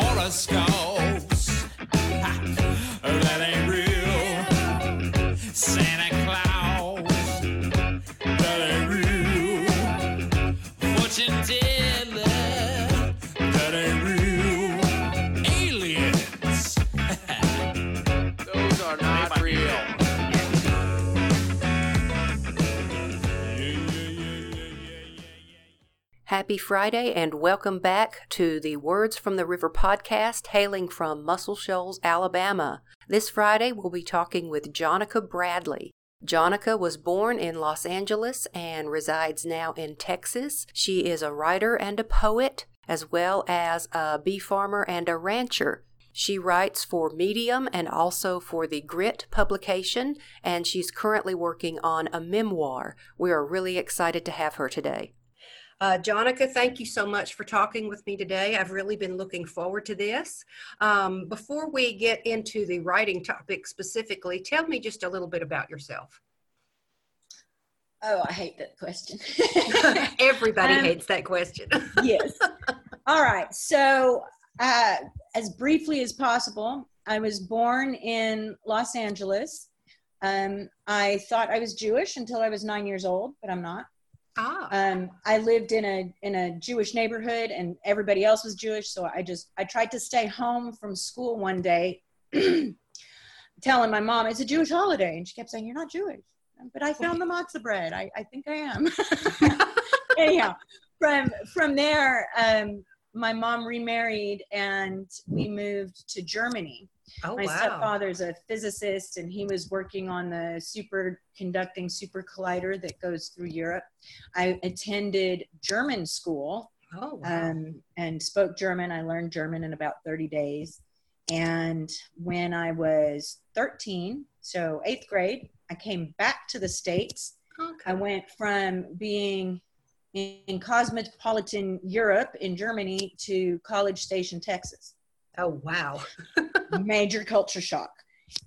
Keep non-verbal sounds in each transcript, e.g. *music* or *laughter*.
horoscopes. Happy Friday and welcome back to the Words from the River podcast hailing from Muscle Shoals, Alabama. This Friday we'll be talking with Jonica Bradley. Jonica was born in Los Angeles and resides now in Texas. She is a writer and a poet, as well as a bee farmer and a rancher. She writes for Medium and also for the Grit publication, and she's currently working on a memoir. We are really excited to have her today. Uh, Jonica, thank you so much for talking with me today. I've really been looking forward to this. Um, before we get into the writing topic specifically, tell me just a little bit about yourself. Oh, I hate that question. *laughs* Everybody Um, hates that question. *laughs* yes. All right. So, uh, as briefly as possible, I was born in Los Angeles. Um, I thought I was Jewish until I was nine years old, but I'm not. Ah, Um, I lived in a in a Jewish neighborhood, and everybody else was Jewish. So I just I tried to stay home from school one day, *clears throat* telling my mom it's a Jewish holiday, and she kept saying you're not Jewish. But I found the matzah bread. I, I think I am. *laughs* Anyhow, from from there, um, my mom remarried, and we moved to Germany oh my wow. stepfather's a physicist and he was working on the superconducting super collider that goes through europe i attended german school Oh wow. um, and spoke german i learned german in about 30 days and when i was 13 so eighth grade i came back to the states okay. i went from being in, cosmopolitan europe in germany to college station texas Oh wow. *laughs* major culture shock.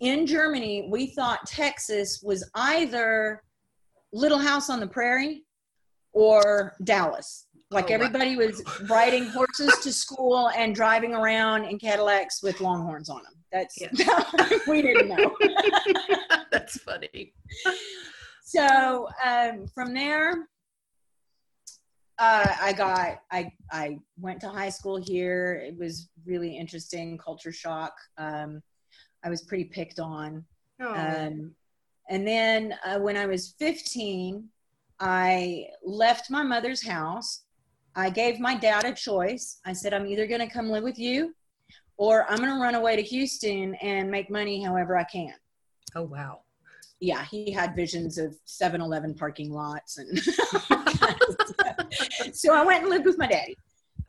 In Germany, we thought Texas was either Little House on the Prairie or Dallas. Like Oh, wow. everybody was riding horses to school and driving around in Cadillacs with longhorns on them. That's Yeah. *laughs* we didn't know. *laughs* That's funny. so um, from there, uh, I got I I went to high school here. It was really interesting, culture shock. Um, I was pretty picked on. Oh. Um, and then uh, when I was 15, I left my mother's house. I gave my dad a choice. I said, I'm either going to come live with you or I'm going to run away to Houston and make money however I can. oh wow. Yeah, he had visions of 7 Eleven parking lots. And *laughs* *laughs* so I went and lived with my daddy.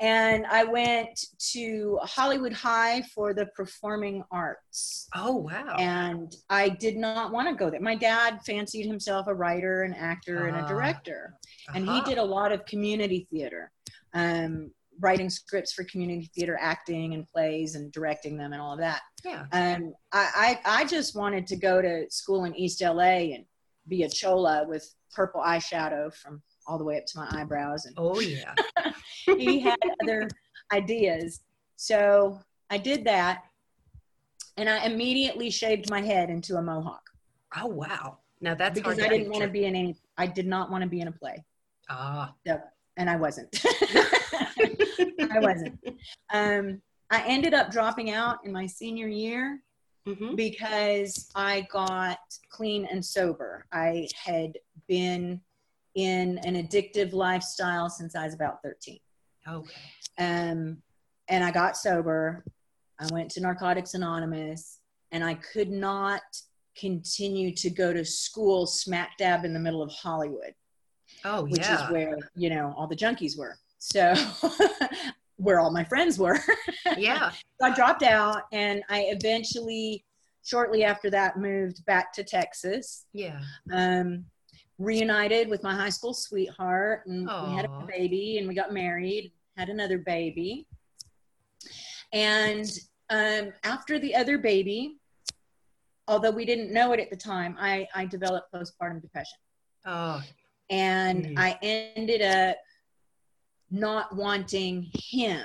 And I went to Hollywood High for the performing arts Oh wow. and I did not want to go there. My dad fancied himself a writer, an actor, and a Ah. director, and he Uh-huh. did a lot of community theater, um, writing scripts for community theater, acting and plays, and directing them, and all of that. Yeah. Um, I, I I just wanted to go to school in East LA and be a chola with purple eyeshadow from all the way up to my eyebrows, and Oh yeah. *laughs* he had other ideas. So I did that, and I immediately shaved my head into a mohawk Oh wow. Now that's because hard I didn't want to be in any. I did not want to be in a play, Ah. and I wasn't. *laughs* I *laughs* wasn't. Um, I ended up dropping out in my senior year hmm because I got clean and sober. I had been in an addictive lifestyle since I was about 13. Okay. um, and I got sober. I went to Narcotics Anonymous, and I could not continue to go to school smack dab in the middle of Hollywood, Oh which yeah. is where you know all the junkies were. So, *laughs* where all my friends were. *laughs* yeah. So I dropped out, and I eventually, shortly after that, moved back to Texas. Yeah. Um, reunited with my high school sweetheart, and we had a baby, and we got married, had another baby. And um, after the other baby, although we didn't know it at the time, I, I developed postpartum depression. Oh. And Mm. I ended up not wanting him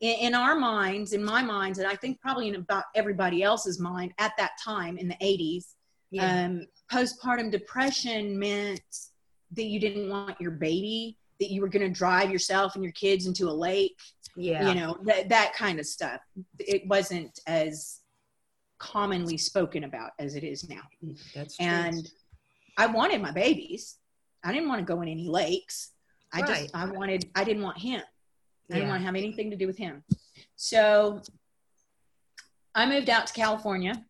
in, in our minds, in my minds, and I think probably in about everybody else's mind at that time in the 80s, Yeah. um, postpartum depression meant that you didn't want your baby, that you were going to drive yourself and your kids into a lake, yeah. you know, that, that kind of stuff. It wasn't as commonly spoken about as it is now. That's true. And I wanted my babies. I didn't want to go in any lakes. I Right. just, I wanted, I didn't want him. I didn't Yeah. want to have anything to do with him. So I moved out to California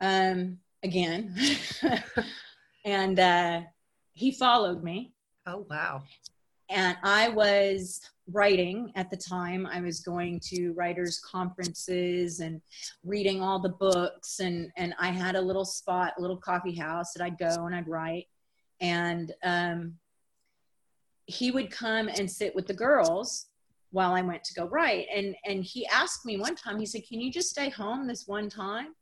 um, again. *laughs* *laughs* and uh, he followed me. oh wow. And I was writing at the time. I was going to writers' conferences and reading all the books. And, and I had a little spot, a little coffee house that I'd go and I'd write. And um, he would come and sit with the girls while I went to go write. And and he asked me one time, he said, Can you just stay home this one time?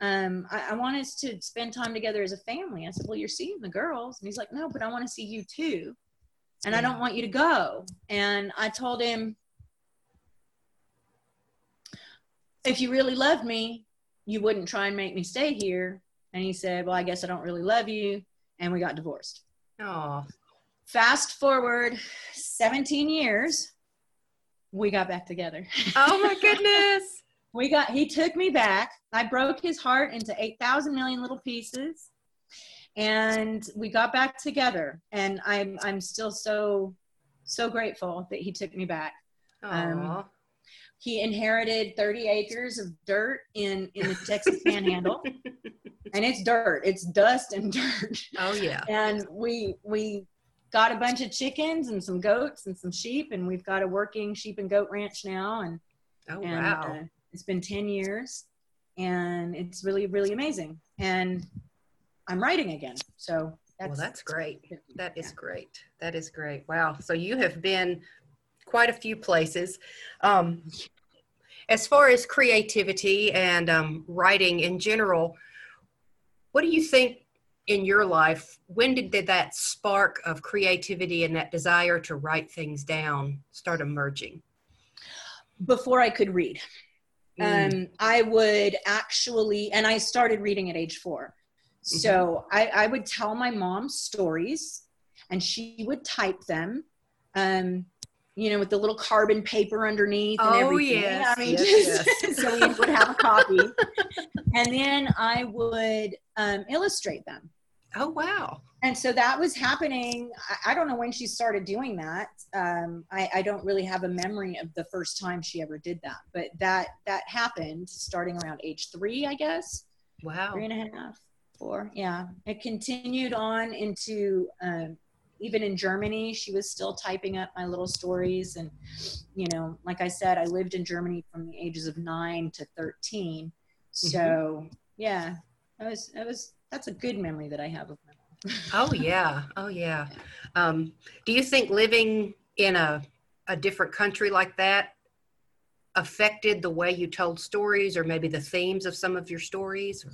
Um, I, I want us to spend time together as a family. I said, Well, you're seeing the girls. And he's like, No, but I want to see you too. And I don't want you to go. And I told him, If you really loved me, you wouldn't try and make me stay here. And he said, Well, I guess I don't really love you. And we got divorced Oh, fast forward 17 years we got back together oh my goodness. *laughs* we got he took me back. I broke his heart into 8000 million little pieces and we got back together. And i'm i'm still so so grateful that he took me back. Um, he inherited 30 acres of dirt in in the texas panhandle. *laughs* And it's dirt. It's dust and dirt. Oh yeah. and we we got a bunch of chickens and some goats and some sheep and we've got a working sheep and goat ranch now and, Oh and wow. uh, it's been 10 years and it's really really amazing and i'm writing again so that's, well, that's great. That is yeah. great. That is great. Wow. So you have been quite a few places. Um, as far as creativity and um, writing in general, what do you think in your life? When did did that spark of creativity and that desire to write things down start emerging? before i could read Mm. um, I would actually, and I started reading at age four. So I, I would tell my mom stories and she would type them, um, you know, with the little carbon paper underneath and Oh, everything. yes, I mean, yes, just, *laughs* so we would have a copy. *laughs* and then I would um, illustrate them. Oh wow. And so that was happening. I, I don't know when she started doing that. Um, I, I don't really have a memory of the first time she ever did that, but that that happened starting around age three, I guess, Wow. three and a half, four. Yeah, it continued on into um, even in Germany. She was still typing up my little stories, and you know, like I said, I lived in Germany from the ages of nine to thirteen. So yeah, that was that was that's a good memory that I have of my mom. Oh yeah. Oh yeah. Um, do you think living in a a different country like that affected the way you told stories or maybe the themes of some of your stories?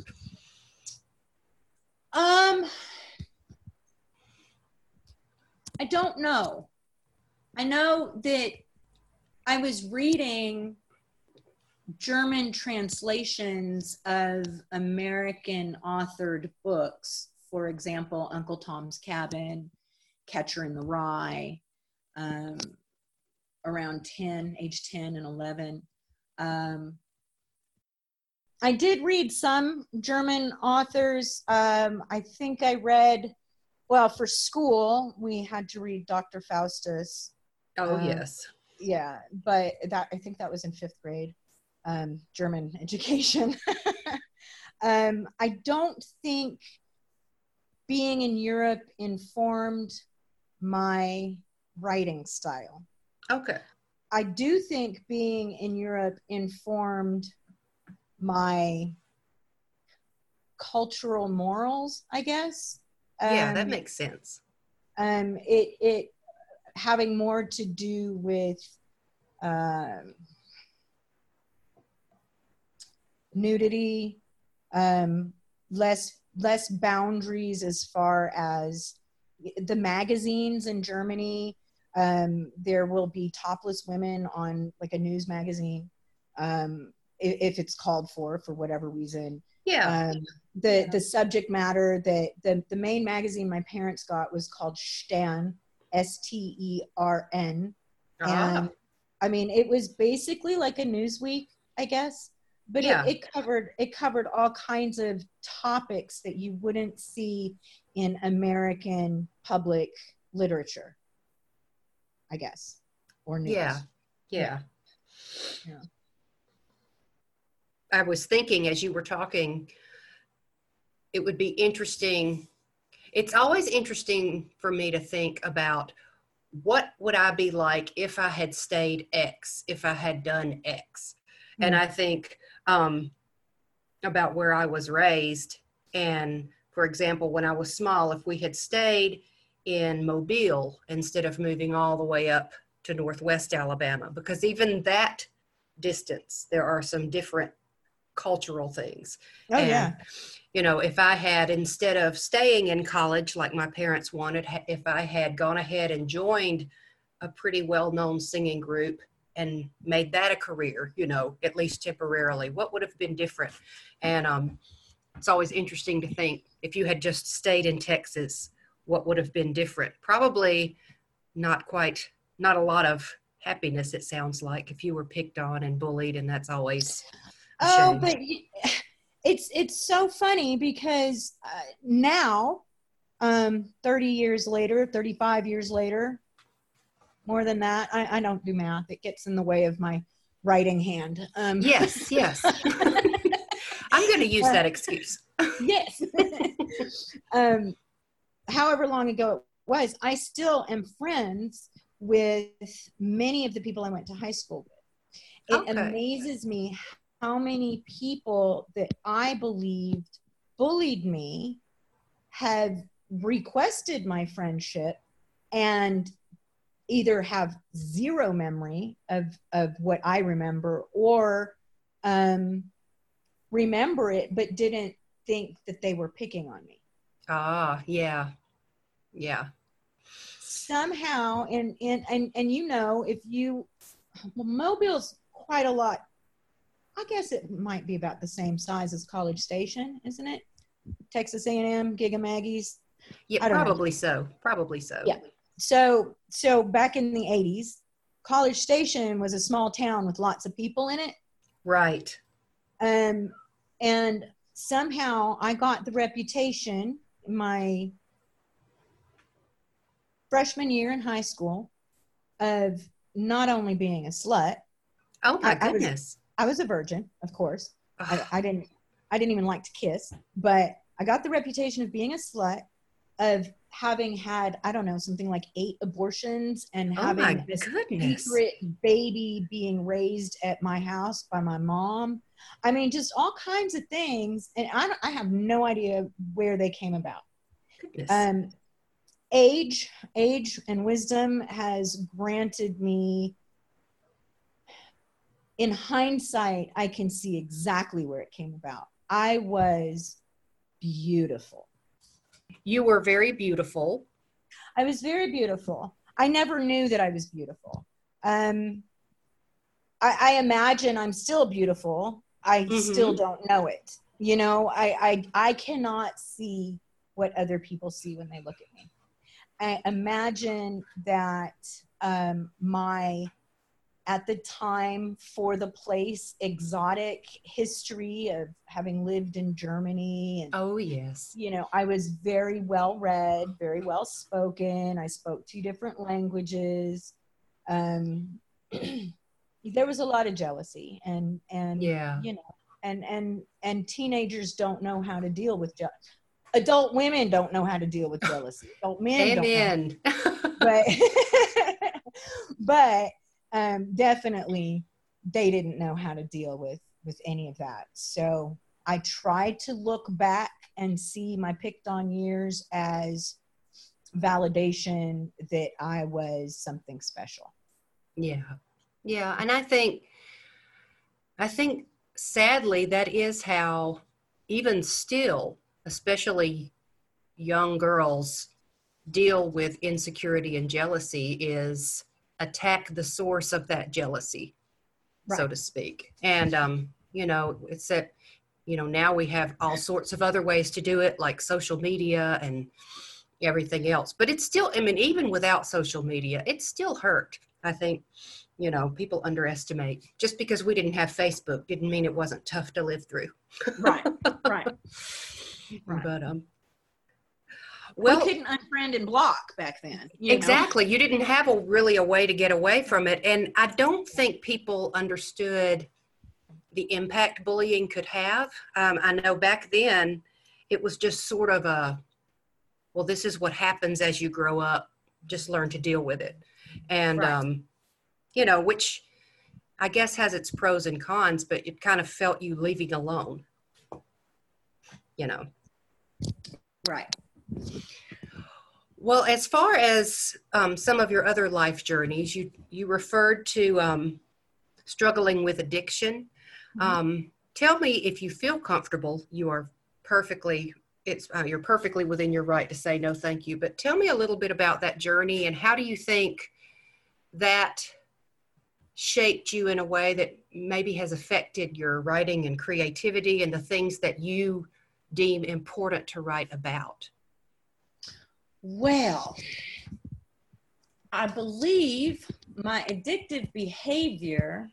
Um, I don't know. I know that I was reading German translations of American authored books. For example, Uncle Tom's Cabin, Catcher in the Rye, um, around 10, age 10 and 11. Um, I did read some German authors. Um, I think I read, well, for school, we had to read Dr. Faustus. Oh Um, yes. Yeah, but that I think that was in fifth grade, um, German *laughs* education. um, I don't think being in Europe informed my writing style. Okay. I do think being in Europe informed my cultural morals, I guess. yeah, that Um, makes sense. um, it it having more to do with um, nudity, um, less less boundaries as far as the magazines in Germany Um, there will be topless women on like a news magazine um, if, if it's called for for whatever reason. Yeah. Um, the the subject matter that the the main magazine my parents got was called Stern, S T E R N, Ah, and I mean it was basically like a Newsweek, I guess, but Yeah. it, it covered it covered all kinds of topics that you wouldn't see in American public literature, I guess, or news. Yeah. yeah. Yeah. I was thinking as you were talking, it would be interesting. It's always interesting for me to think about what would I be like if I had stayed X, if I had done X. And hmm. I think um, about where I was raised. And for example, when I was small, if we had stayed in Mobile instead of moving all the way up to Northwest Alabama, because even that distance, there are some different cultural things. Oh And, yeah. You know, if I had, instead of staying in college like my parents wanted, if I had gone ahead and joined a pretty well known singing group and made that a career, you know, at least temporarily, what would have been different? And um, it's always interesting to think if you had just stayed in Texas, what would have been different? Probably not quite, not a lot of happiness, it sounds like, if you were picked on and bullied, and that's always. Oh, but it's it's so funny because uh, now, um, thirty years later, thirty five years later, more than that, I, I don't do math. It gets in the way of my writing hand. Um, Yes, yes. *laughs* I'm going to use that excuse. yes. *laughs* um, however long ago it was, I still am friends with many of the people I went to high school with. It Okay. amazes me how many people that I believed bullied me have requested my friendship and either have zero memory of of what I remember or um, remember it but didn't think that they were picking on me Ah, yeah. Yeah. somehow and and and, and you know if you well mobile's quite a lot i guess it might be about the same size as college station isn't it texas a&m gig 'em Aggies Yeah, don't know. probably so. Probably so. Yeah. So so back in the 80s college station was a small town with lots of people in it Right. um, and somehow I got the reputation my freshman year in high school of not only being a slut. Oh my I- I was- goodness. I was a virgin, of course. I, I didn't. I didn't even like to kiss, but I got the reputation of being a slut, of having had I don't know something like eight abortions and oh having this goodness. secret baby being raised at my house by my mom. I mean, just all kinds of things, and I, don't- I have no idea where they came about. Goodness. Um, age, age, and wisdom has granted me. In hindsight, I can see exactly where it came about. I was beautiful. You were very beautiful. I was very beautiful. I never knew that I was beautiful. Um, I, I imagine I'm still beautiful. I Mhm. still don't know it. You know, I, I I cannot see what other people see when they look at me. I imagine that um, my at the time for the place exotic history of having lived in Germany and Oh yes. you know, I was very well read, very well spoken. I spoke two different languages. Um, *clears throat* there was a lot of jealousy, and and Yeah. you know, and and and teenagers don't know how to deal with jealousy. Adult women don't know how to deal with jealousy. Adult men *laughs* don't. know *laughs* but *laughs* but um, definitely they didn't know how to deal with with any of that so i tried to look back and see my picked on years as validation that i was something special Yeah. Yeah. And I think, I think sadly, that is how, even still, especially young girls deal with insecurity and jealousy is attack the source of that jealousy, so to speak. And um, you know, it's that you know now we have all sorts of other ways to do it, like social media and everything else. But it's still, I mean, even without social media, it still hurt. I think, you know, people underestimate. Just because we didn't have Facebook didn't mean it wasn't tough to live through. right, right. *laughs* Right. But um, Well, we couldn't unfriend and block back then. you know? exactly. You didn't have a really a way to get away from it, and I don't think people understood the impact bullying could have. Um, I know back then it was just sort of a, well, this is what happens as you grow up. Just learn to deal with it, and Right. um, you know, which I guess has its pros and cons, but it kind of felt you leaving alone. You know. Right. Well, as far as um, some of your other life journeys, you you referred to um, struggling with addiction. Mhm. Um, tell me if you feel comfortable. You are perfectly it's uh, you're perfectly within your right to say no, thank you. But tell me a little bit about that journey and how do you think that shaped you in a way that maybe has affected your writing and creativity and the things that you deem important to write about. Well, I believe my addictive behavior.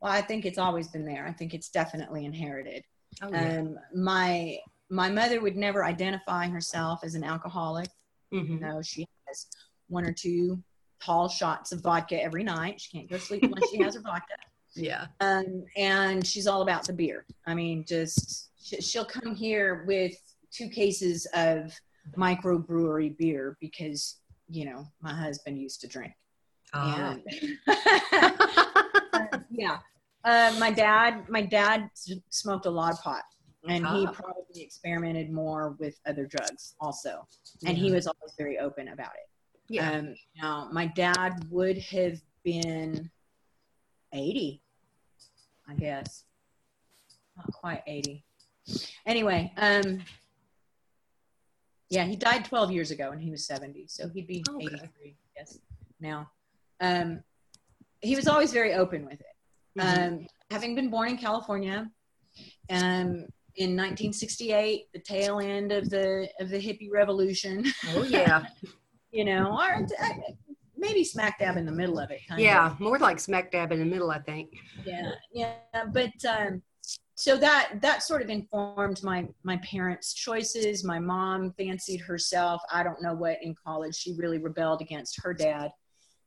Well, I think it's always been there. I think it's definitely inherited. Oh, Um, my my mother would never identify herself as an alcoholic. Mhm. You know, she has one or two tall shots of vodka every night. She can't go to sleep unless she has her vodka. *laughs* Yeah. um, and she's all about the beer. I mean, just sh- she'll come here with two cases of microbrewery beer because you know my husband used to drink. Ah. And uh, *laughs* yeah, uh, my dad, my dad smoked a lot of pot, and he Ah. probably experimented more with other drugs also, and he was always very open about it. yeah. Um, now, my dad would have been 80, I guess. Not quite 80. Anyway, um, yeah, he died 12 years ago and he was 70. So he'd be Okay. 83, I guess, now. Um, he was always very open with it. Mhm. Um, having been born in California, um, in 1968, the tail end of the of the hippie revolution, oh yeah. *laughs* you know, or uh, maybe smack dab in the middle of it. Kind Yeah. More like smack dab in the middle, I think. Yeah. Yeah. But um, so that that sort of informed my my parents' choices. My mom fancied herself. I don't know what in college. She really rebelled against her dad,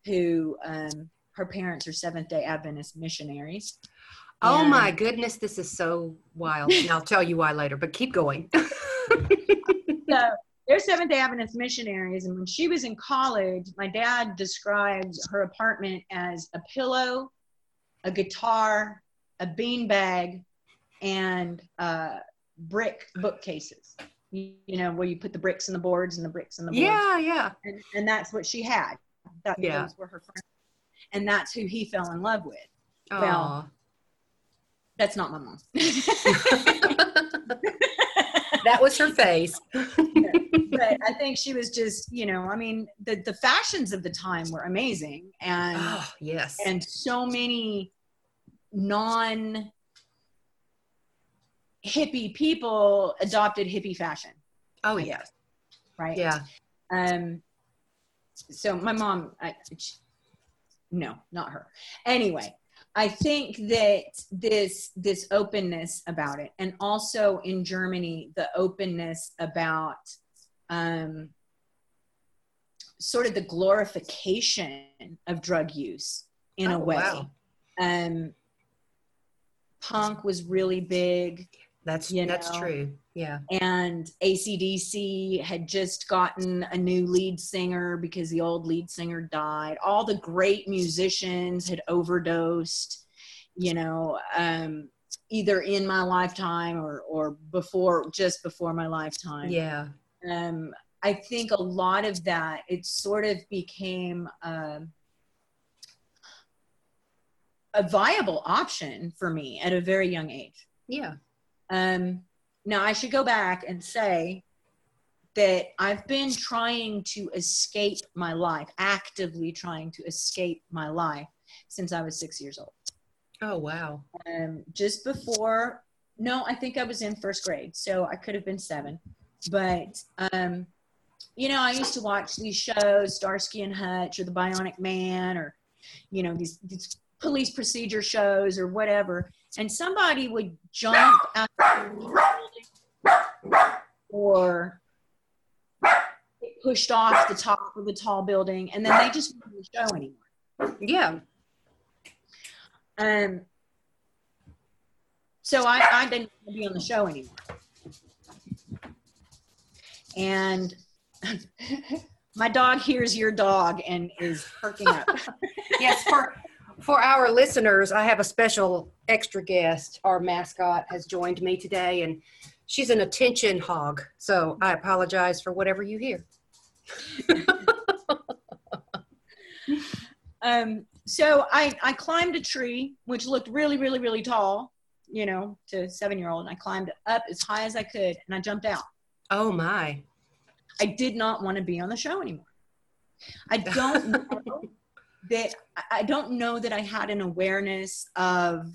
who um, her parents are Seventh Day Adventist missionaries. Oh And- my goodness, this is so wild. *laughs* And I'll tell you why later, but keep going. *laughs* so they're Seventh day Adventist missionaries. And when she was in college, my dad described her apartment as a pillow, a guitar, a beanbag, and uh, brick bookcases. You, you know, where you put the bricks and the boards and the bricks and the boards. yeah, yeah. And, and that's what she had. That, Yeah. Those were her friends. And that's who he fell in love with. Aw. Well, That's not my mom. *laughs* *laughs* that was her face. *laughs* but I think she was just, you know, I mean, the the fashions of the time were amazing, and Oh, yes. and so many non hippie people adopted hippie fashion, oh, yeah. right? Yeah. Um. So my mom, I, she- no, not her. Anyway, I think that this this openness about it, and also in Germany, the openness about um, sort of the glorification of drug use in a Oh, way. wow. Um, punk was really big That's You that's know. true. Yeah. and ACDC had just gotten a new lead singer because the old lead singer died. All the great musicians had overdosed, you know, um, either in my lifetime or, or before, just before my lifetime. Yeah. Um, I think a lot of that, it sort of became um a viable option for me at a very young age. Yeah. Um, now I should go back and say that I've been trying to escape my life, actively trying to escape my life since I was six years old. Oh, wow. Um, just before, no, I think I was in first grade, so I could have been seven. But, um, you know, I used to watch these shows, Starsky and Hutch or The Bionic Man or, you know, these, these police procedure shows or whatever. And somebody would jump out or get pushed off the top of the tall building and then they just wouldn't show anymore. Yeah. Um, so I, I didn't want to be on the show anymore. And *laughs* my dog hears your dog and is perking up. *laughs* yes, for for our listeners, I have a special extra guest. Our mascot has joined me today, and she's an attention hog. So I apologize for whatever you hear. *laughs* um, so I, I climbed a tree, which looked really, really, really tall, you know, to seven year old. And I climbed up as high as I could and I jumped out. Oh my. I did not want to be on the show anymore. I don't know *laughs* that I don't know that I had an awareness of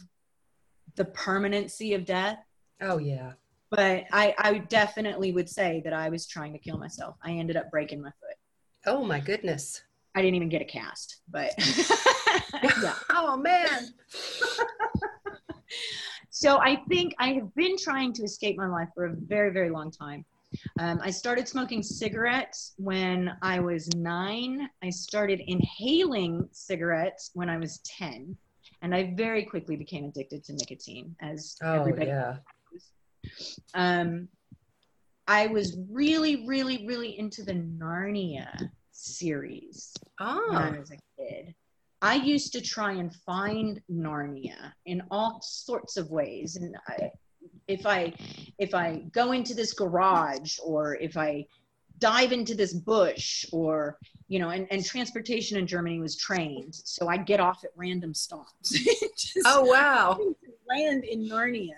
the permanency of death, Oh yeah. but I, I definitely would say that I was trying to kill myself. I ended up breaking my foot. Oh my goodness. I didn't even get a cast, but *laughs* yeah. Oh man. *laughs* So I think I have been trying to escape my life for a very, very long time. Um, I started smoking cigarettes when I was nine. I started inhaling cigarettes when I was 10. And I very quickly became addicted to nicotine, as Oh everybody yeah. um, I was really, really, really into the Narnia series oh. when I Oh. was a kid. I used to try and find Narnia in all sorts of ways, and I, if I if I go into this garage or if I dive into this bush or you know, and, and transportation in Germany was trained, so I'd get off at random stops. *laughs* Oh wow. *laughs* land in Narnia.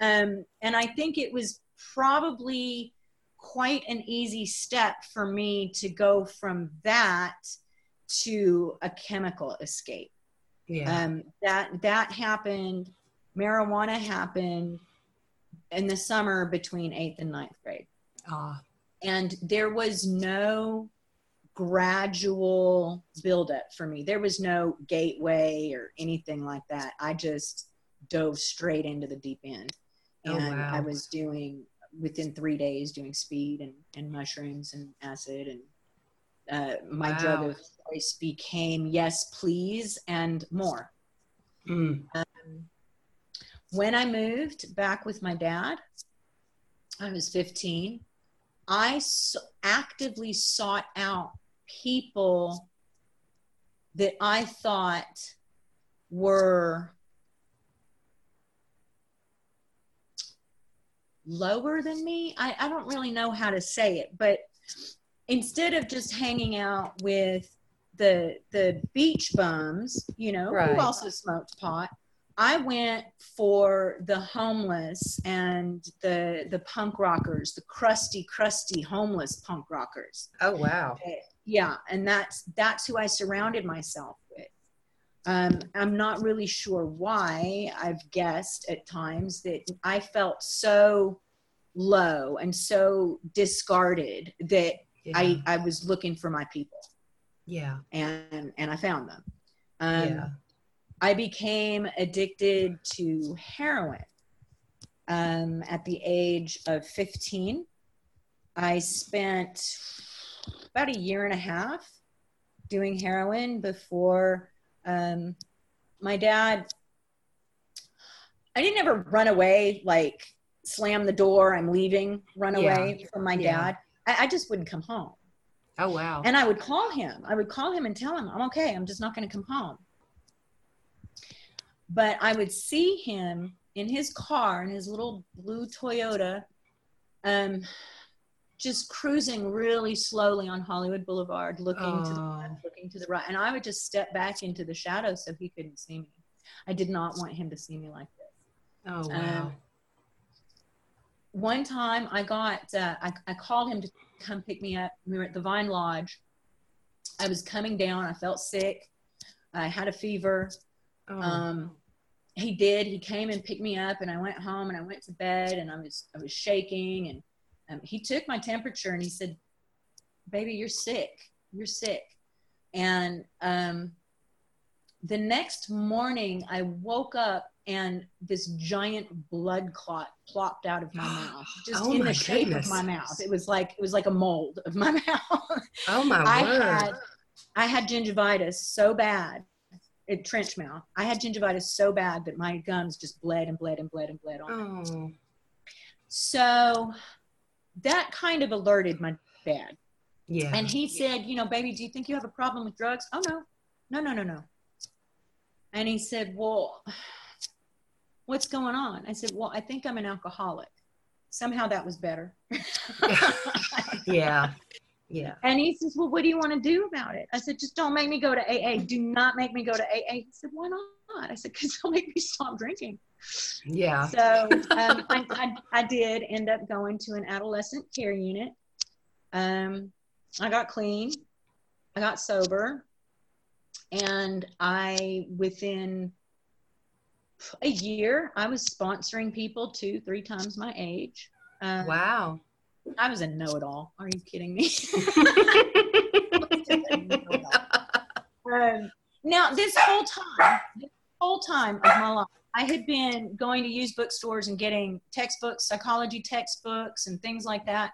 Um, and I think it was probably quite an easy step for me to go from that to a chemical escape. Yeah. Um, that that happened. Marijuana happened in the summer between eighth and ninth grade Ah. and there was no gradual buildup for me. There was no gateway or anything like that. I just dove straight into the deep end, Oh, and wow. I was doing within three days doing speed and, and mushrooms and acid and uh, my drug of choice became yes please and more Mm. When I moved back with my dad, I was 15. I s- actively sought out people that I thought were lower than me. I, I don't really know how to say it, but instead of just hanging out with the the beach bums, you know, Right. who also smoked pot, I went for the homeless and the the punk rockers, the crusty, crusty homeless punk rockers. Oh wow. Yeah, and that's that's who I surrounded myself with. Um, I'm not really sure why. I've guessed at times that I felt so low and so discarded that Yeah. I, I was looking for my people yeah. and and I found them. Um, yeah. I became addicted to heroin um, at the age of 15. I spent about a year and a half doing heroin before um, my dad. I didn't ever run away, like slam the door, I'm leaving, run Yeah. away from my Yeah. dad. I, I just wouldn't come home. Oh wow. And I would call him. I would call him and tell him, I'm okay. I'm just not going to come home. But I would see him in his car, in his little blue Toyota, um, just cruising really slowly on Hollywood Boulevard, looking to the Oh. left, looking to the right. And I would just step back into the shadows so he couldn't see me. I did not want him to see me like this. oh wow. one time I got, uh, I, I called him to come pick me up. We were at the Vine Lodge. I was coming down. I felt sick. I had a fever. Oh. Um, he did. He came and picked me up, and I went home and I went to bed, and I was I was shaking, and um, he took my temperature and he said, "Baby, you're sick. You're sick." And um, the next morning, I woke up and this giant blood clot plopped out of my *gasps* mouth, just Oh in the shape goodness. of my mouth. It was like it was like a mold of my *laughs* mouth. oh my I word. had I had gingivitis so bad, it trench mouth. I had gingivitis so bad that my gums just bled and bled and bled and bled on. oh. So that kind of alerted my dad. Yeah. And he said, you know, baby, do you think you have a problem with drugs? Oh no, no, no, no, no. And he said, well, what's going on? I said, well, I think I'm an alcoholic. Somehow that was better. *laughs* yeah. *laughs* Yeah. And he says, Well, what do you want to do about it? I said, Just don't make me go to AA. Do not make me go to AA. He said, Why not? I said, Because it'll make me stop drinking. Yeah. So um, I, I, I did end up going to an adolescent care unit. Um, I got clean, I got sober, and I, within a year, I was sponsoring people two, three times my age. Um, Wow. I was a know it all. Are you kidding me? *laughs* Um, now, this whole time, this whole time of my life, I had been going to used bookstores and getting textbooks, psychology textbooks, and things like that,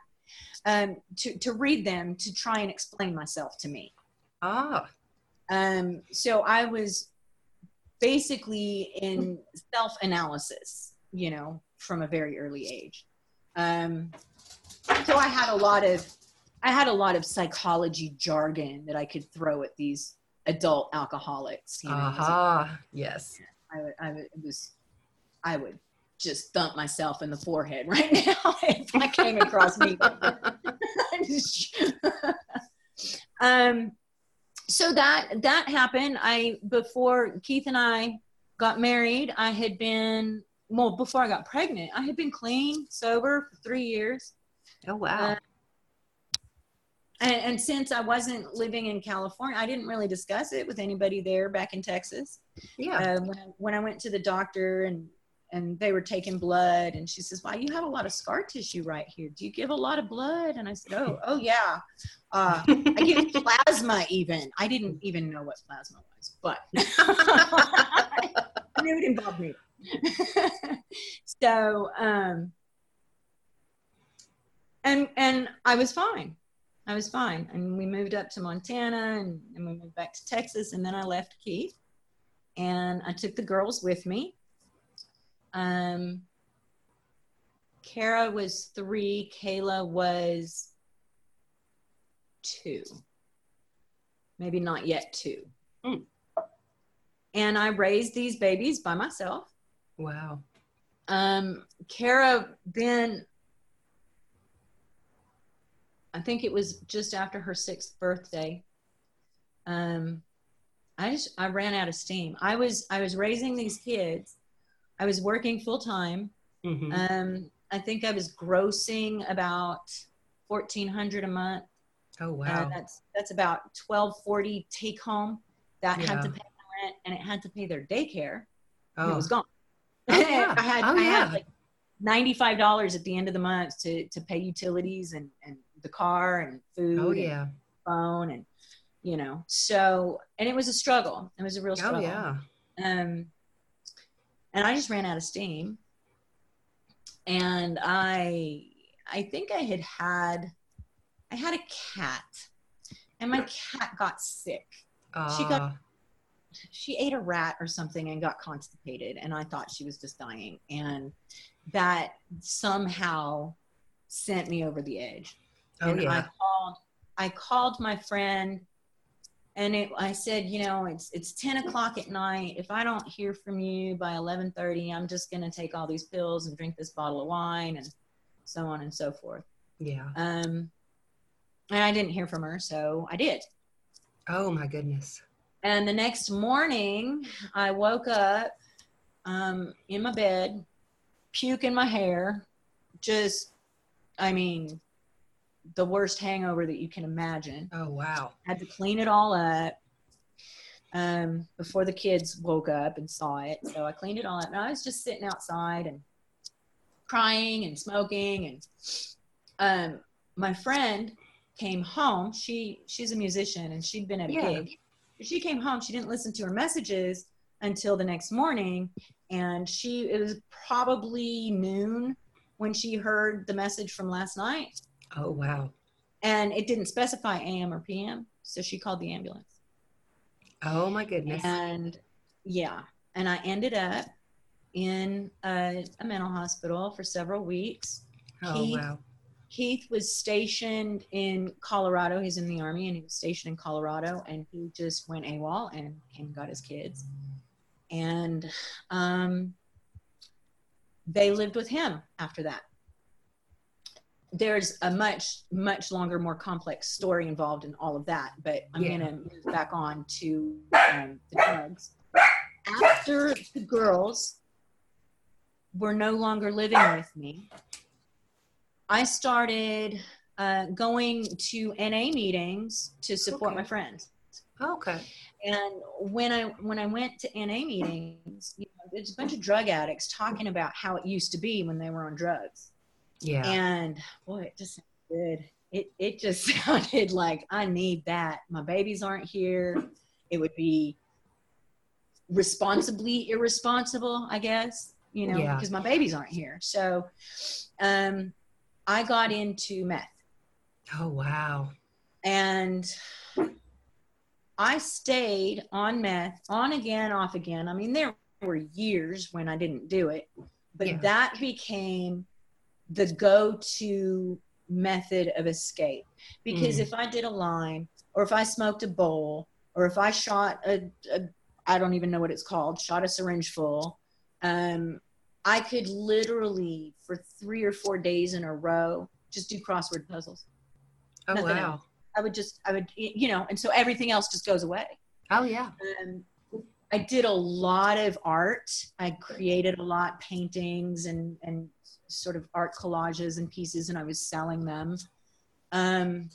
um, to to read them to try and explain myself to me. ah. Um, so I was basically in self analysis, you know, from a very early age. Um, so I had a lot of I had a lot of psychology jargon that I could throw at these adult alcoholics. You know, a Aha. Yes. I would, I would, was, I would just thump myself in the forehead *laughs* right now if I came across me. *laughs* um, so that that happened. I before Keith and I got married, I had been well before I got pregnant. I had been clean, sober for three years. Oh wow. Uh, And, and since I wasn't living in California, I didn't really discuss it with anybody there back in Texas yeah. uh, when, I, when I went to the doctor and and they were taking blood and she says, "Wow, you have a lot of scar tissue right here. Do you give a lot of blood?" And I said, "Oh, oh yeah, uh, I give *laughs* plasma. Even I didn't even know what plasma was, but *laughs* I knew it involved me. *laughs* so, um, and and I was fine. I was fine, and we moved up to Montana, and, and we moved back to Texas, and then I left Keith, and I took the girls with me. Um, Kara was three, Kayla was two, maybe not yet two. Mm. And I raised these babies by myself. wow. Um, Kara then, I think it was just after her sixth birthday. Um, I just I ran out of steam. I was I was raising these kids. I was working full time. hmm Um, I think I was grossing about fourteen hundred a month. oh Uh, wow. that's that's about twelve forty take home. That had to pay the rent and it had to pay their daycare. oh. it was gone. Oh, *laughs* yeah. I had Oh, I yeah. had like ninety five dollars at the end of the month to to pay utilities and and the car and food oh and yeah. phone and you know so and it was a struggle. It was a real Oh struggle. yeah. Um, and I just ran out of steam. And I, I think I had had, I had a cat, and my cat got sick. She got- Ah, She ate a rat or something and got constipated, and I thought she was just dying. And that somehow sent me over the edge. oh and I called I called my friend and it, I said, you know, it's it's 10 o'clock at night. If I don't hear from you by 11:30, I'm just gonna take all these pills and drink this bottle of wine and so on and so forth. Yeah. Um, and I didn't hear from her, so I did. Oh my goodness. And the next morning, I woke up um, in my bed, puke in my hair, just, I mean, the worst hangover that you can imagine. Oh wow. Had to clean it all up um, before the kids woke up and saw it. So I cleaned it all up. And I was just sitting outside and crying and smoking. And um, my friend came home. She she's a musician and she'd been at a Yeah. gig. She came home. She didn't listen to her messages until the next morning, and she it was probably noon when she heard the message from last night, Oh wow. and it didn't specify AM or PM. So she called the ambulance. Oh my goodness. And yeah, and I ended up in a, a mental hospital for several weeks. Oh Keith- wow. Keith was stationed in Colorado. He's in the army and he was stationed in Colorado and he just went AWOL and came and got his kids. And um, they lived with him after that. There's a much, much longer, more complex story involved in all of that, but I'm Yeah. going to move back on to um, the drugs. After the girls were no longer living with me, I started uh, going to NA meetings to support Okay. my friends. Okay. And when I when I went to NA meetings, you know, there's a bunch of drug addicts talking about how it used to be when they were on drugs. Yeah. And boy, it just sounded good. It it just *laughs* sounded like I need that. My babies aren't here. It would be responsibly irresponsible, I guess, you know, Yeah. because my babies aren't here. So um I got into meth oh wow. and I stayed on meth on again, off again. I mean, there were years when I didn't do it, but Yeah. that became the go to method of escape. Because Mm. if I did a line, or if I smoked a bowl, or if I shot a, a I don't even know what it's called, shot a syringe full, um, I could literally for three or four days in a row just do crossword puzzles. Oh Nothing wow. else. I would just, I would, you know, and so everything else just goes away. Oh yeah. Um, I did a lot of art. I created a lot, paintings and and sort of art collages and pieces, and I was selling them. Um,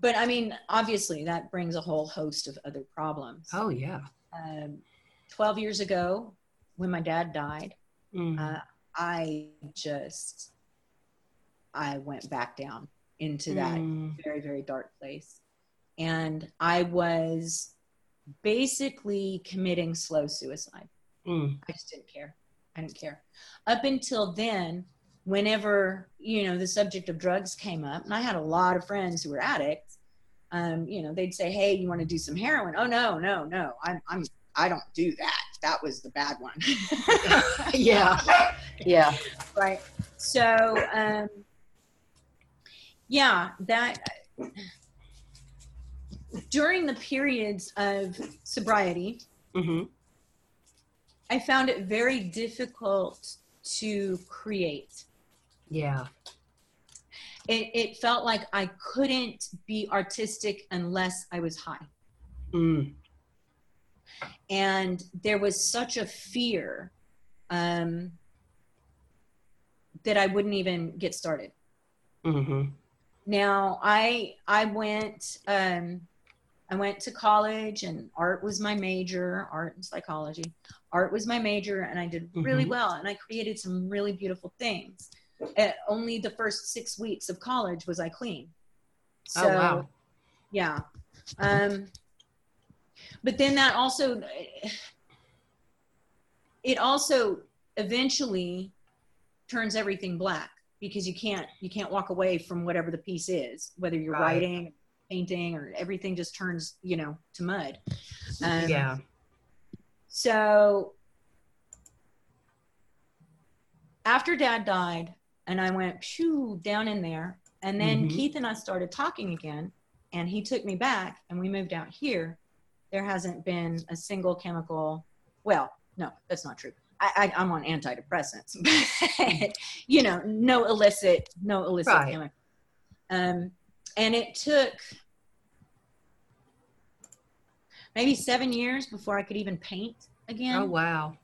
but I mean, obviously, that brings a whole host of other problems. Oh yeah. Um, Twelve years ago, when my dad died, Mm. uh, I just I went back down into that Mm. very very dark place. And i was basically committing slow suicide. Mm. i just didn't care. I didn't care. Up until then whenever you know the subject of drugs came up and i had a lot of friends who were addicts um, you know they'd say hey you want to do some heroin? Oh no no no. I'm i'm i don't do that. That was the bad one. *laughs* Yeah. *laughs* Yeah. right. So um yeah that during the periods of sobriety hmm i found it very difficult to create. Yeah. it, it felt like i couldn't be artistic unless i was high. Mm. and there was such a fear um, that i wouldn't even get started. Hmm Now I I went um, I went to college and art was my major, art and psychology. Art was my major, and I did really Mhm. well, and I created some really beautiful things. Uh, only the first six weeks of college was I clean. So, oh wow. yeah. Um, but then that also, it also eventually turns everything black because you can't you can't walk away from whatever the piece is, whether you're Right. writing, painting, or everything just turns you know to mud. Um, yeah. So after dad died, and I went phew down in there, and then Mhm. Keith and I started talking again, and he took me back, and we moved out here. There hasn't been a single chemical. Well, no, that's not true. I, I, I'm on antidepressants, *laughs* but you know, no illicit, no illicit Right. Um, and it took maybe seven years before I could even paint again. Oh wow.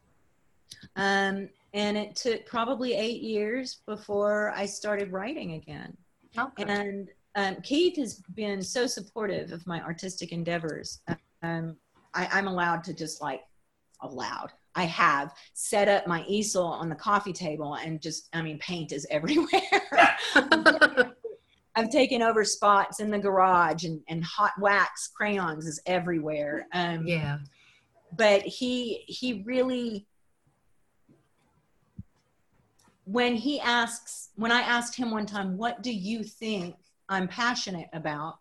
Um, and it took probably eight years before I started writing again. Okay. And um, Keith has been so supportive of my artistic endeavors. Um, I, I'm allowed to just like allowed. I have set up my easel on the coffee table and just, I mean, paint is *laughs* everywhere. *laughs* I've taken over spots in the garage and, and hot wax crayons is everywhere. Um, yeah. but he he really when he asks when i asked him one time what do you think i'm passionate about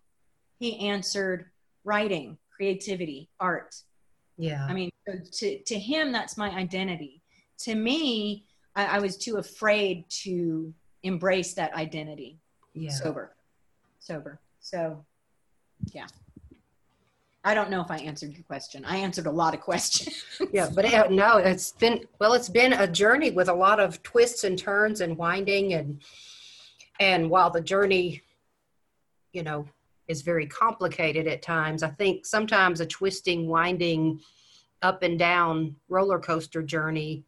he answered writing creativity art Yeah. i mean so to to him that's my identity. To me i, I was too afraid to embrace that identity. Yeah. sober. Sober. So yeah. I don't know if i answered your question. I answered a lot of *laughs* questions. Yeah, but it, no, it's been well. It's been a journey with a lot of twists and turns and winding and and while the journey, you know, is very complicated at times, I think sometimes a twisting, winding, up and down roller coaster journey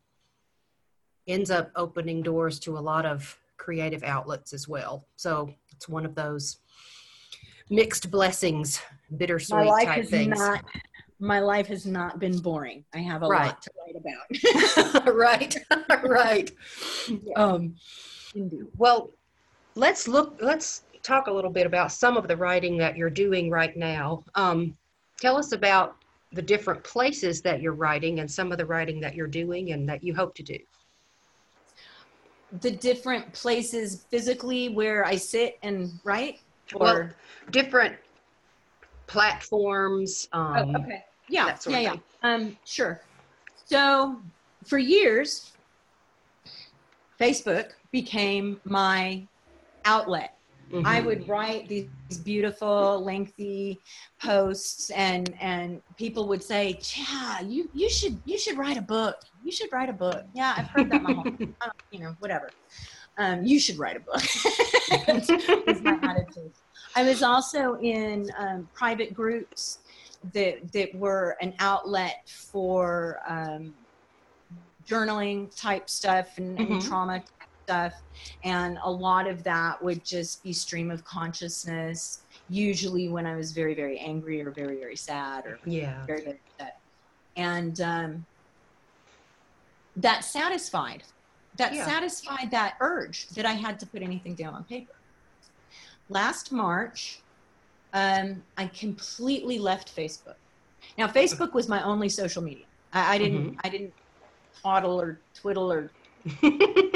ends up opening doors to a lot of creative outlets as well. So it's one of those mixed blessings, bittersweet my life type has things. not my life has not been boring i have a Right. lot to write about *laughs* right, *laughs* right. Um, well, let's look. Let's talk a little bit about some of the writing that you're doing right now. Um, tell us about the different places that you're writing and some of the writing that you're doing and that you hope to do. the different places physically where i sit and write Well, or Different platforms. Um, oh, okay. Yeah yeah yeah. um sure. So for years facebook became my outlet I mhm. would write these beautiful, lengthy posts, and and people would say, "Yeah, you you should you should write a book. You should write a book." Yeah, I've heard that my whole, I *laughs* you know, whatever. Um, you should write a book. *laughs* was my attitude. I was also in um, private groups that that were an outlet for um, journaling type stuff and, and Mhm. trauma stuff and a lot of that would just be stream of consciousness usually when i was very very angry or very very sad or yeah. very very upset. And um, that satisfied that Yeah. satisfied that urge that i had to put anything down on paper. Last march um, i completely left facebook. Now facebook was my only social media. I, I didn't i didn't twaddle or twiddle or *laughs*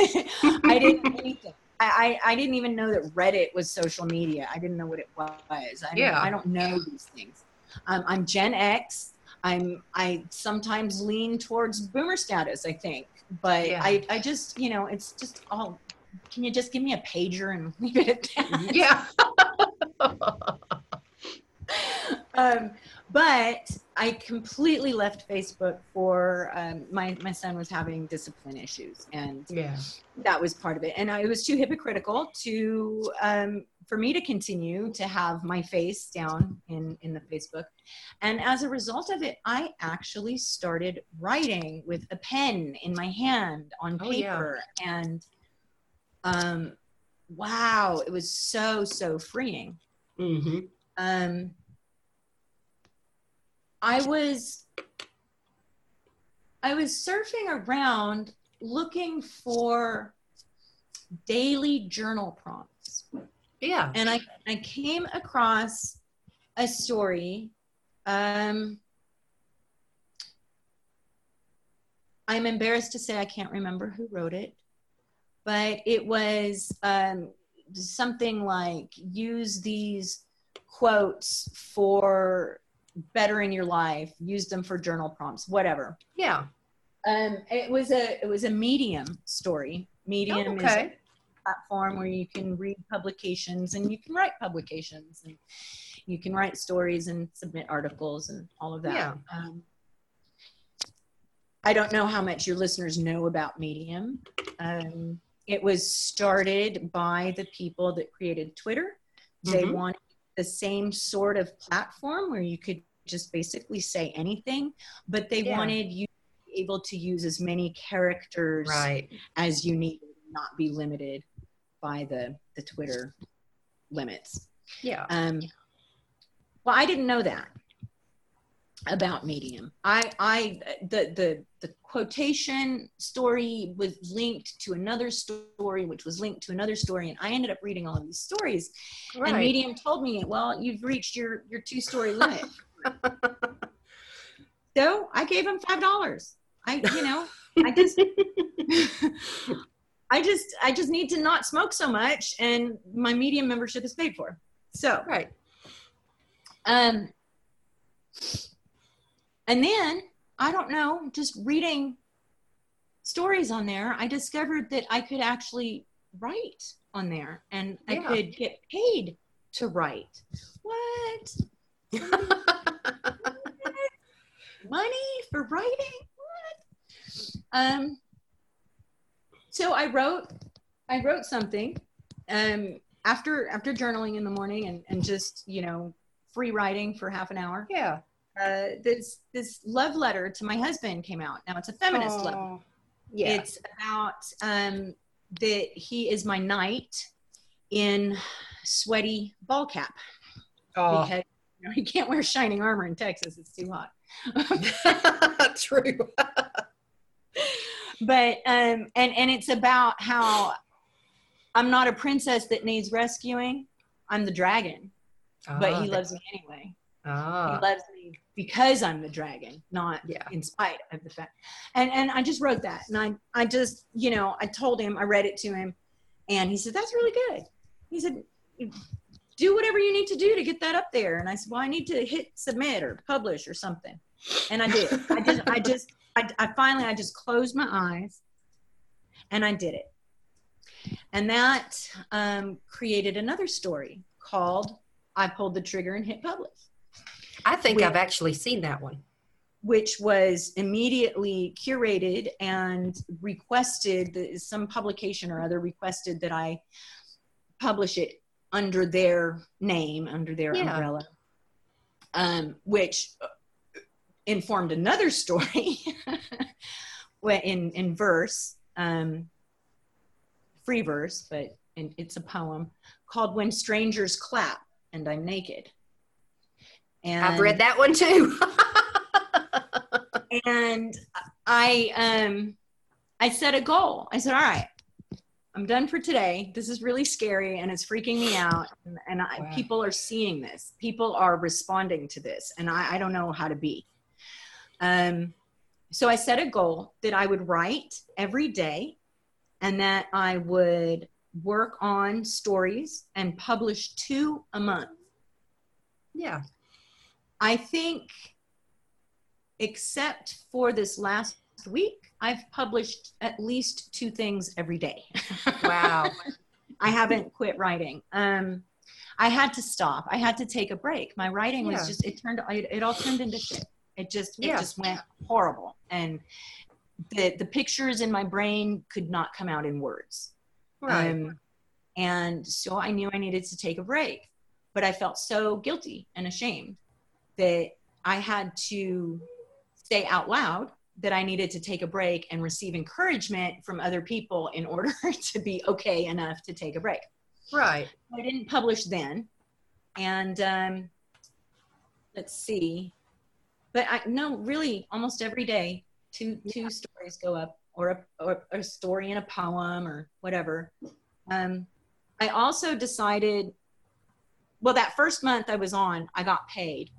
*laughs* I didn't anything. I, I, I didn't even know that Reddit was social media. I didn't know what it was. I don't, Yeah. I don't know these things. Um, I'm Gen X. I'm I sometimes lean towards boomer status. I think, but Yeah. I I just you know it's just all. Can you just give me a pager and *laughs* leave it at that? yeah. *laughs* um, but I completely left Facebook for um, my my son was having discipline issues, and yeah. that was part of it. And I, it was too hypocritical to um, for me to continue to have my face down in in the Facebook. And as a result of it, I actually started writing with a pen in my hand on Oh, yeah. paper, and um, wow, it was so so freeing Mm-hmm. um, I was I was surfing around looking for daily journal prompts, Yeah. and I I came across a story. Um, I'm embarrassed to say I can't remember who wrote it, but it was um, something like use these quotes for bettering your life use them for journal prompts whatever Yeah. um it was a it was a medium story medium is okay. a platform where you can read publications and you can write publications and you can write stories and submit articles and all of that Yeah. um, i don't know how much your listeners know about medium um, it was started by the people that created twitter they Mhm. wanted the same sort of platform where you could just basically say anything, but they Yeah. wanted you to be able to use as many characters Right. as you need, not be limited by the the Twitter limits. Yeah. Um, well, I didn't know that about Medium. I, I, the, the, the quotation story was linked to another story, which was linked to another story, and I ended up reading all of these stories. And Medium told me, "Well, you've reached your your two story limit." *laughs* so I gave him five dollars. I, you know, I *laughs* just. I just I just need to not smoke so much and my medium membership is paid for. So Right. um, and then I don't know, just reading stories on there, I discovered that I could actually write on there and I Yeah. could get paid to write. What? *laughs* Money for writing? What? Um, so I wrote, I wrote something um, after after journaling in the morning and, and just you know free writing for half an hour. yeah. Uh, this this love letter to my husband came out. Now it's a feminist love. Yeah. It's about um, that he is my knight in sweaty ball cap oh. because you know, he can't wear shining armor in Texas. It's too hot. *laughs* True. *laughs* but um and and it's about how i'm not a princess that needs rescuing i'm the dragon but Ah, he loves me anyway Ah. he loves me because i'm the dragon not Yeah. in spite of the fact. And and i just wrote that and i i just you know i told him i read it to him and he said that's really good. He said do whatever you need to do to get that up there. And i said well i need to hit submit or publish or something. And i did. I just i just I, I finally i just closed my eyes and i did it. And that um, created another story called i pulled the trigger and hit publish I think we- I've actually seen that one. which was immediately curated and requested some publication or other requested that I publish it under their name, under their Yeah. umbrella, um, which uh, informed another *laughs* story in in verse, um, free verse, but in, it's a poem called "When Strangers Clap and I'm Naked." And I've read that one too. *laughs* and I um I set a goal. I said, "All right, I'm done for today. This is really scary and it's freaking me out. And, and I, Wow. people are seeing this. People are responding to this, and I, I don't know how to be." Um, so I set a goal that I would write every day, and that I would work on stories and publish two a month. yeah. I think, except for this last week, I've published at least two things every day. *laughs* Wow. I haven't quit writing. Um, I had to stop. I had to take a break. My writing was Yeah. just it turned it, it all turned into shit. It just it Yeah. just went horrible, and the the pictures in my brain could not come out in words. Right. Um, and so I knew I needed to take a break, but I felt so guilty and ashamed that I had to say out loud that I needed to take a break and receive encouragement from other people in order *laughs* to be okay enough to take a break. right. I didn't publish then, and um, let's see, but I no really almost every day two two stories go up or a, or a story in a poem or whatever. Um, I also decided, well, that first month I was on, I got paid,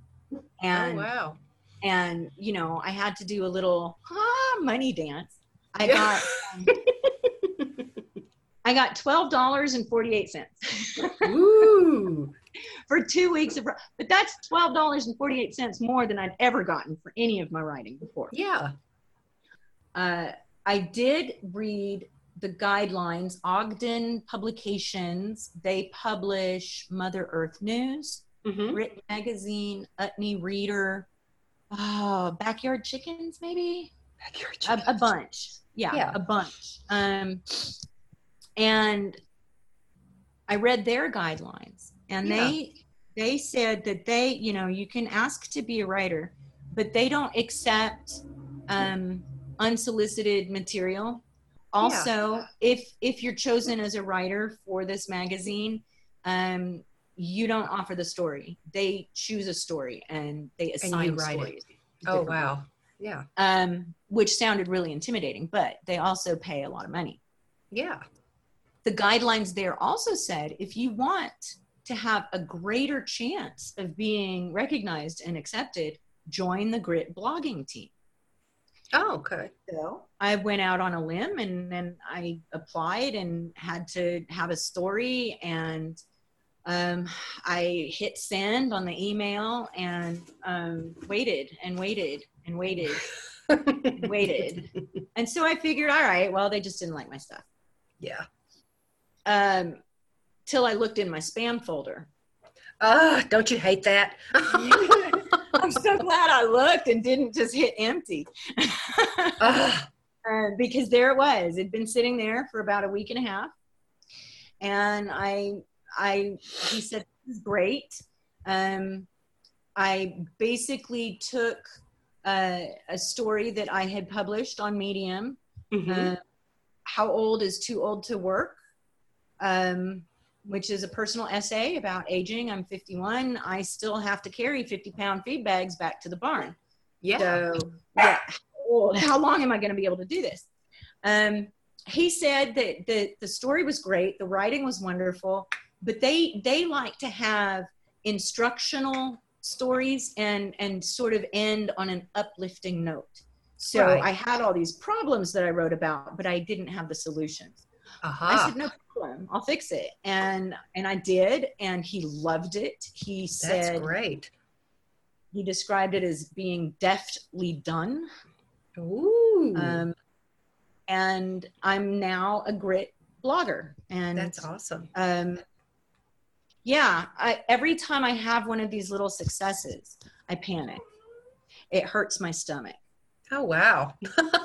and oh, wow. and you know I had to do a little ah, money dance. I got um, *laughs* I got twelve dollars and forty eight cents. Ooh. *laughs* for two weeks of but that's twelve dollars and forty eight cents more than I'd ever gotten for any of my writing before. Yeah. Uh, I did read the guidelines. Ogden Publications they publish Mother Earth News, Mm-hmm. Magazine, Utne Reader, oh, Backyard Chickens maybe a, a bunch yeah, Yeah. a bunch um and i read their guidelines and Yeah. they they said that they you know you can ask to be a writer but they don't accept um unsolicited material. Also, if if you're chosen as a writer for this magazine, um, you don't offer the story. They choose a story and they assign it. stories. Oh wow. Yeah. um, which sounded really intimidating, but they also pay a lot of money. Yeah. The guidelines there also said if you want to have a greater chance of being recognized and accepted, join the Grit blogging team. Oh, okay. So I went out on a limb and then I applied and had to have a story and um, I hit send on the email and um, waited and waited and waited and waited. *laughs* And so I figured, all right, well, they just didn't like my stuff. Yeah. Um, till I looked in my spam folder. Ah, don't you hate that? *laughs* I'm so glad I looked and didn't just hit empty. *laughs* Uh, because there it was. It'd been sitting there for about a week and a half, and I, I, he said, "This is great." Um, I basically took uh, a story that I had published on Medium. mhm. Uh, How old is too old to work? Um, which is a personal essay about aging. I'm 51. I still have to carry 50 pound feed bags back to the barn. yeah. So, yeah, how long am I going to be able to do this? Um, he said that the, the story was great, the writing was wonderful, but they they like to have instructional stories and and sort of end on an uplifting note. So Right. I had all these problems that I wrote about, but I didn't have the solutions. uh-huh. I said, no problem, I'll fix it. And and I did, and he loved it. He said That's great. he described it as being deftly done. Ooh. Um, and I'm now a grit blogger. And that's awesome. um, yeah, I, every time I have one of these little successes, I panic. It hurts my stomach. Oh wow. *laughs*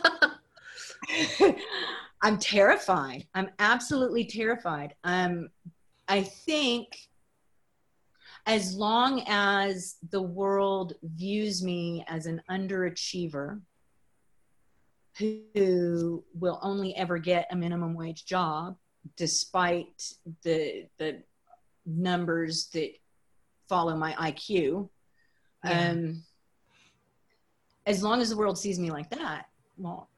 *laughs* I'm terrified. I'm absolutely terrified. Um, I think as long as the world views me as an underachiever who will only ever get a minimum wage job despite the the numbers that follow my IQ Yeah. um as long as the world sees me like that well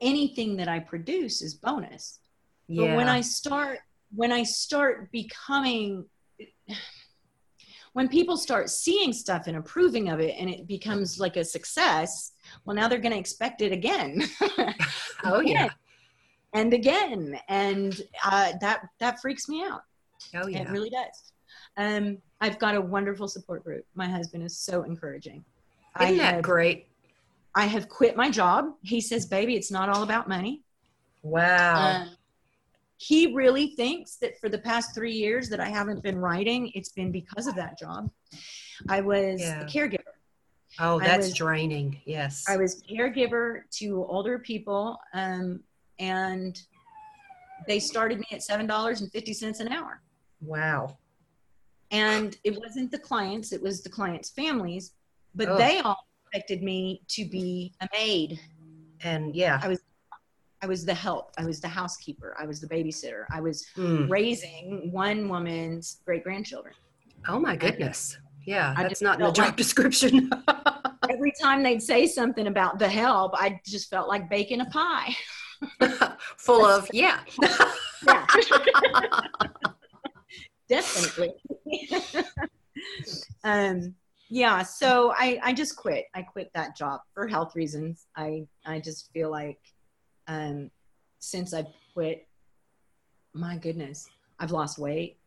anything that I produce is bonus yeah. but when I start when I start becoming when people start seeing stuff and approving of it and it becomes like a success, well now they're going to expect it again. *laughs* oh yeah. *laughs* and again and uh, that that freaks me out. Oh yeah. It really does. Um, I've got a wonderful support group. My husband is so encouraging. I Isn't that have, great? I have quit my job. He says, "Baby, it's not all about money." Wow. Um, he really thinks that for the past three years that I haven't been writing, it's been because of that job. I was Yeah. a caregiver. oh, that's was- draining. Yes. I was caregiver to older people, um, and they started me at seven dollars and fifty cents an hour. Wow. And it wasn't the clients; it was the clients' families. But they all expected me to be a maid. And yeah. I was I was the help. I was the housekeeper. I was the babysitter. I was Mm. raising one woman's great grandchildren. Oh my goodness. Yeah, I that's just not in the job like- description. *laughs* Every time they'd say something about the help, I just felt like baking a pie. *laughs* Full of yeah. *laughs* Yeah. Definitely. *laughs* um, yeah, so I, I just quit. I quit that job for health reasons. I, I just feel like um, since I quit, my goodness, I've lost weight.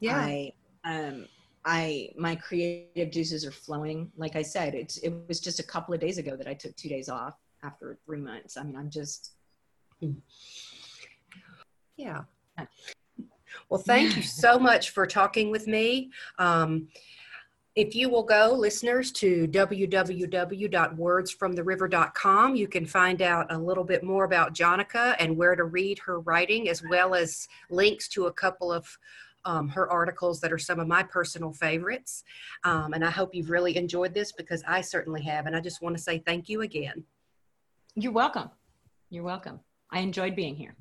yeah. I um I my creative juices are flowing. Like I said, it's it was just a couple of days ago that I took two days off after three months. I mean, I'm just Yeah. Well, thank you so *laughs* much for talking with me. Um, if you will go, listeners, to www.wordsfromtheriver.com, you can find out a little bit more about Jonica and where to read her writing, as well as links to a couple of um, her articles that are some of my personal favorites. Um, and I hope you've really enjoyed this because I certainly have. And I just want to say thank you again. You're welcome. You're welcome. I enjoyed being here.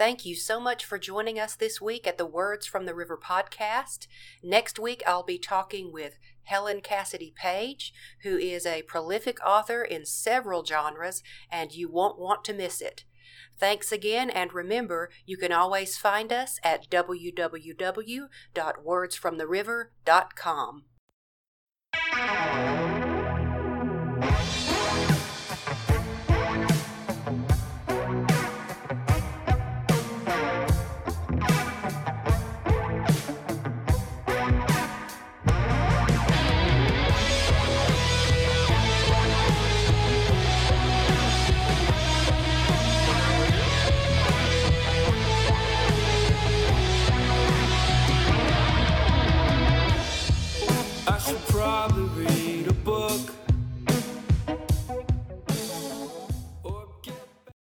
Thank you so much for joining us this week at the Words from the River podcast. Next week, I'll be talking with Helen Cassidy Page, who is a prolific author in several genres, and you won't want to miss it. Thanks again, and remember, you can always find us at www.wordsfromtheriver.com.